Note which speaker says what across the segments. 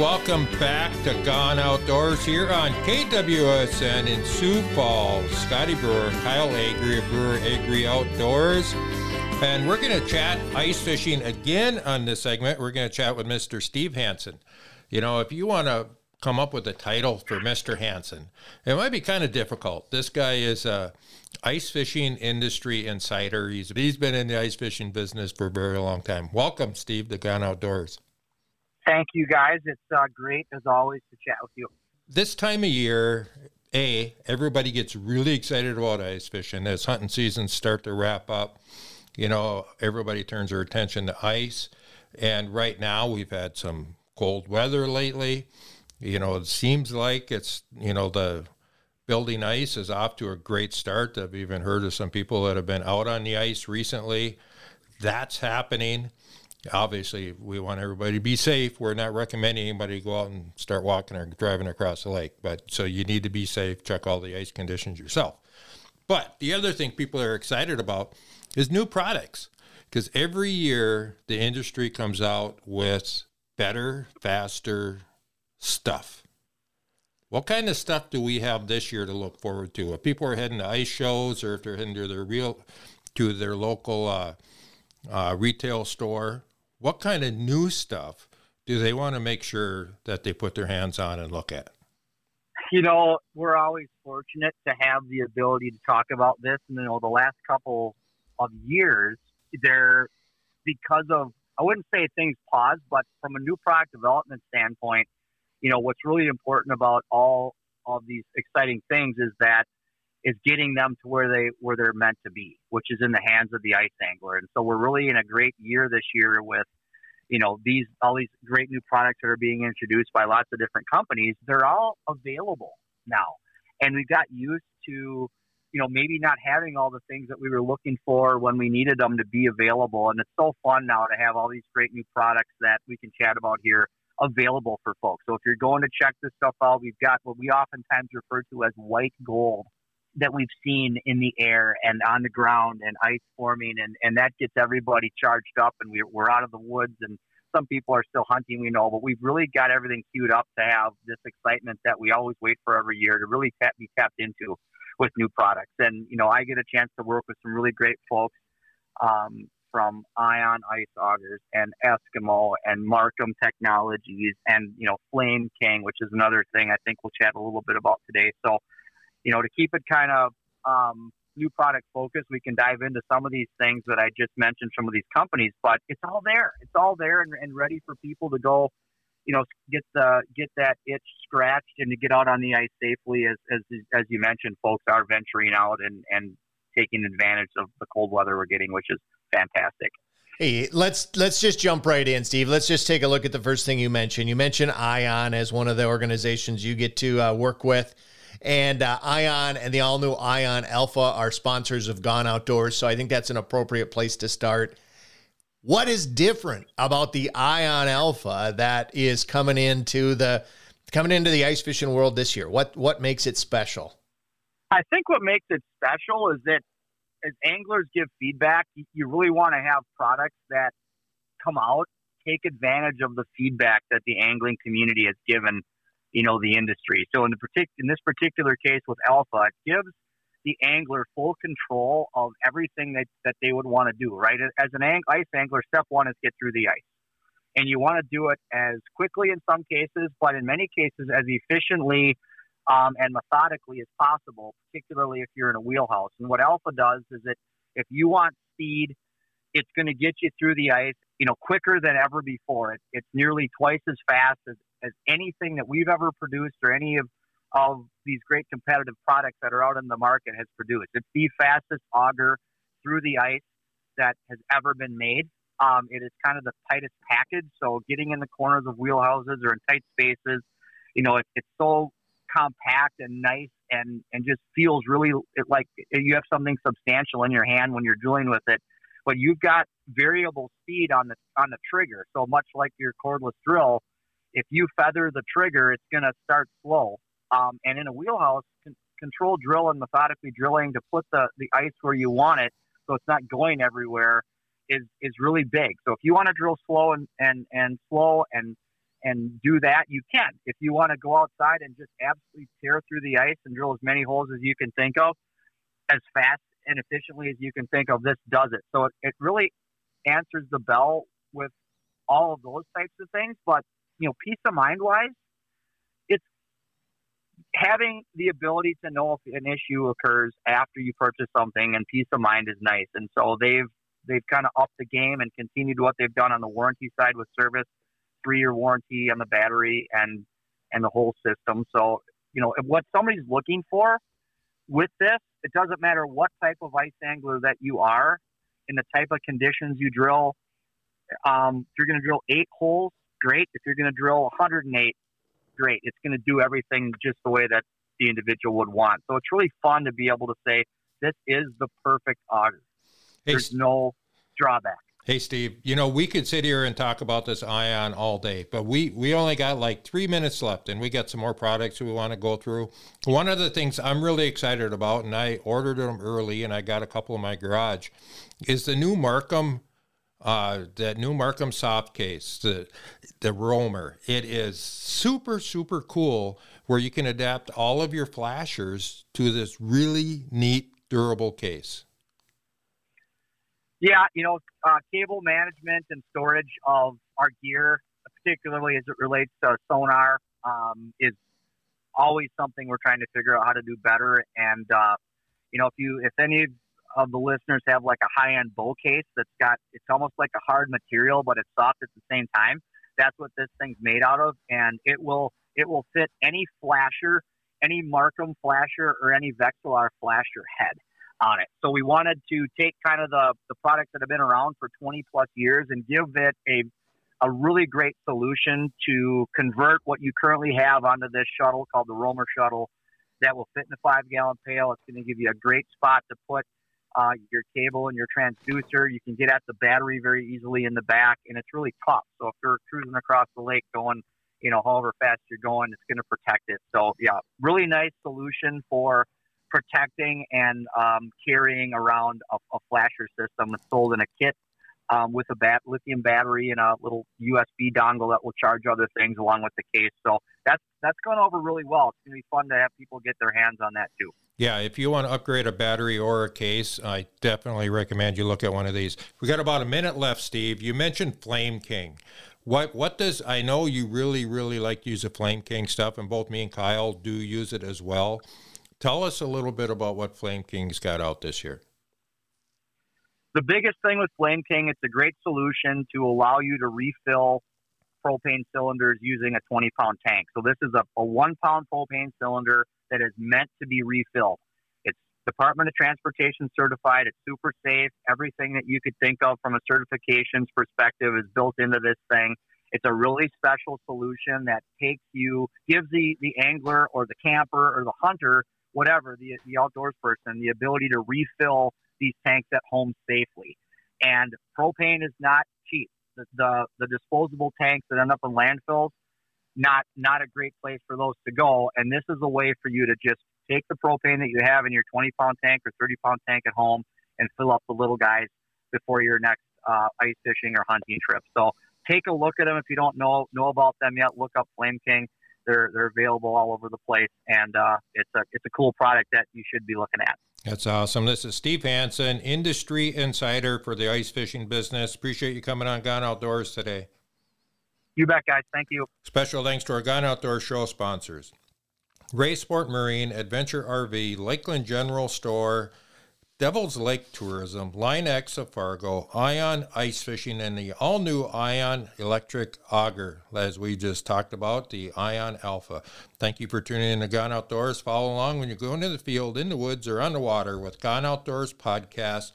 Speaker 1: Welcome back to Gone Outdoors here on KWSN in Sioux Falls. Scotty Brewer, Kyle Agri of Brewer Agri Outdoors. And we're going to chat ice fishing again on this segment. We're going to chat with Mr. Steve Hansen. You know, if you want to come up with a title for Mr. Hansen, it might be kind of difficult. This guy is a ice fishing industry insider. He's, he's been in the ice fishing business for a very long time. Welcome, Steve, to Gone Outdoors.
Speaker 2: Thank you, guys. It's uh, great, as always, to chat with you.
Speaker 1: This time of year, A, everybody gets really excited about ice fishing as hunting seasons start to wrap up. You know, everybody turns their attention to ice. And right now, we've had some cold weather lately. You know, it seems like it's, you know, the building ice is off to a great start. I've even heard of some people that have been out on the ice recently. That's happening obviously we want everybody to be safe. We're not recommending anybody go out and start walking or driving across the lake, but so you need to be safe. Check all the ice conditions yourself. But the other thing people are excited about is new products because every year the industry comes out with better, faster stuff. What kind of stuff do we have this year to look forward to? If people are heading to ice shows or if they're heading to their real to their local uh, uh, retail store, what kind of new stuff do they want to make sure that they put their hands on and look at?
Speaker 2: You know, we're always fortunate to have the ability to talk about this. And, you know, the last couple of years, there, because of, I wouldn't say things paused, but from a new product development standpoint, you know, what's really important about all of these exciting things is that is getting them to where they where they're meant to be, which is in the hands of the ice angler. And so we're really in a great year this year with, you know, these all these great new products that are being introduced by lots of different companies. They're all available now, and we've got used to, you know, maybe not having all the things that we were looking for when we needed them to be available. And it's so fun now to have all these great new products that we can chat about here available for folks. So if you're going to check this stuff out, we've got what we oftentimes refer to as white gold that we've seen in the air and on the ground and ice forming and, and that gets everybody charged up and we're, we're out of the woods and some people are still hunting we know but we've really got everything queued up to have this excitement that we always wait for every year to really tap, be tapped into with new products. And you know i get a chance to work with some really great folks um, from ion ice augers and eskimo and marcum technologies and you know flame king which is another thing i think we'll chat a little bit about today. So you know, to keep it kind of um, new product focused, we can dive into some of these things that I just mentioned, some of these companies, but it's all there. It's all there and, and ready for people to go, you know, get the get that itch scratched and to get out on the ice safely. As as as you mentioned, folks are venturing out and and taking advantage of the cold weather we're getting, which is fantastic.
Speaker 3: Hey, let's let's just jump right in, Steve. Let's just take a look at the first thing you mentioned. You mentioned Ion as one of the organizations you get to uh, work with. And uh, Ion and the all new Ion Alpha are sponsors of Gone Outdoors. So I think that's an appropriate place to start. What is different about the Ion Alpha that is coming into the coming into the ice fishing world this year? What what makes it special?
Speaker 2: I think what makes it special is that as anglers give feedback, you really want to have products that come out, take advantage of the feedback that the angling community has given you know, the industry. So in the partic- in this particular case with Alpha, it gives the angler full control of everything that, that they would want to do, right? As an ang- ice angler, step one is get through the ice. And you want to do it as quickly in some cases, but in many cases as efficiently um, and methodically as possible, particularly if you're in a wheelhouse. And what Alpha does is that if you want speed, it's going to get you through the ice, you know, quicker than ever before. It, it's nearly twice as fast as, as anything that we've ever produced or any of of these great competitive products that are out in the market has produced. It's the fastest auger through the ice that has ever been made. Um, it is kind of the tightest package, so getting in the corners of wheelhouses or in tight spaces, you know, it, it's so compact and nice and and just feels really like you have something substantial in your hand when you're drilling with it. But you've got variable speed on the on the trigger, so much like your cordless drill, if you feather the trigger, it's going to start slow. Um, and in a wheelhouse, con- control drill and methodically drilling to put the, the ice where you want it so it's not going everywhere is, is really big. So if you want to drill slow and, and, and slow and and do that, you can. If you want to go outside and just absolutely tear through the ice and drill as many holes as you can think of, as fast and efficiently as you can think of, this does it. So it, it really answers the bell with all of those types of things. But you know, peace of mind wise, it's having the ability to know if an issue occurs after you purchase something, and peace of mind is nice. And so they've they've kind of upped the game and continued what they've done on the warranty side with service, three year warranty on the battery and and the whole system. So you know what somebody's looking for with this, it doesn't matter what type of ice angler that you are, in the type of conditions you drill. Um, if you're going to drill eight holes, great. If you're going to drill 108, great. It's going to do everything just the way that the individual would want. So it's really fun to be able to say this is the perfect auger. Hey, There's no drawback.
Speaker 1: Hey Steve, you know we could sit here and talk about this ion all day, but we we only got like three minutes left, and we got some more products we want to go through. One of the things I'm really excited about, and I ordered them early, and I got a couple in my garage, is the new Marcum, uh, that new Marcum soft case, the the Roamer. It is super super cool, where you can adapt all of your flashers to this really neat durable case.
Speaker 2: Yeah, you know, uh, cable management and storage of our gear, particularly as it relates to sonar, um, is always something we're trying to figure out how to do better. And uh, you know, if you, if any of the listeners have like a high-end bow case that's got, it's almost like a hard material, but it's soft at the same time. That's what this thing's made out of, and it will, it will fit any flasher, any Marcum flasher, or any Vexilar flasher head on it. So we wanted to take kind of the, the products that have been around for 20 plus years and give it a, a really great solution to convert what you currently have onto this shuttle called the Roamer shuttle that will fit in a five gallon pail. It's going to give you a great spot to put uh, your cable and your transducer. You can get at the battery very easily in the back, and it's really tough. So if you're cruising across the lake going, you know, however fast you're going, it's going to protect it. So yeah, really nice solution for protecting and um, carrying around a, a, flasher system that's sold in a kit um, with a bat- lithium battery and a little USB dongle that will charge other things along with the case. So that's that's going over really well. It's going to be fun to have people get their hands on that too.
Speaker 1: Yeah, if you want to upgrade a battery or a case, I definitely recommend you look at one of these. We got about a minute left, Steve. You mentioned Flame King. What what does I know you really really like to use the Flame King stuff, and both me and Kyle do use it as well. Tell us a little bit about what Flame King's got out this year.
Speaker 2: The biggest thing with Flame King, it's a great solution to allow you to refill propane cylinders using a 20 pound tank. So this is a, a one pound propane cylinder that is meant to be refilled. It's Department of Transportation certified. It's super safe. Everything that you could think of from a certifications perspective is built into this thing. It's a really special solution that takes you, gives the, the angler or the camper or the hunter whatever the the outdoors person the ability to refill these tanks at home safely. And propane is not cheap. The, the, the disposable tanks that end up in landfills, not not a great place for those to go. And this is a way for you to just take the propane that you have in your 20 pound tank or 30 pound tank at home and fill up the little guys before your next uh, ice fishing or hunting trip. So take a look at them if you don't know know about them yet. Look up Flame King. They're they're available all over the place, and uh, it's a it's a cool product that you should be looking at.
Speaker 1: That's awesome. This is Steve Hansen, industry insider for the ice fishing business. Appreciate you coming on Gone Outdoors today.
Speaker 2: You bet, guys. Thank you.
Speaker 1: Special thanks to our Gone Outdoors show sponsors. Ray Sport Marine, Adventure RV, Lakeland General Store, Devil's Lake Tourism, Line X of Fargo, Ion Ice Fishing, and the all new Ion Electric Auger, as we just talked about, the Ion Alpha. Thank you for tuning in to Gone Outdoors. Follow along when you go into the field, in the woods, or on the water with Gone Outdoors Podcast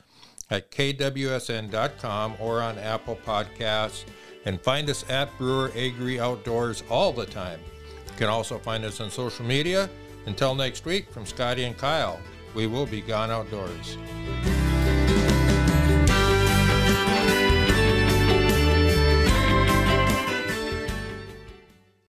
Speaker 1: at kwsn.com or on Apple Podcasts. And find us at Brewer Agri Outdoors all the time. You can also find us on social media. Until next week, from Scotty and Kyle we will be gone outdoors.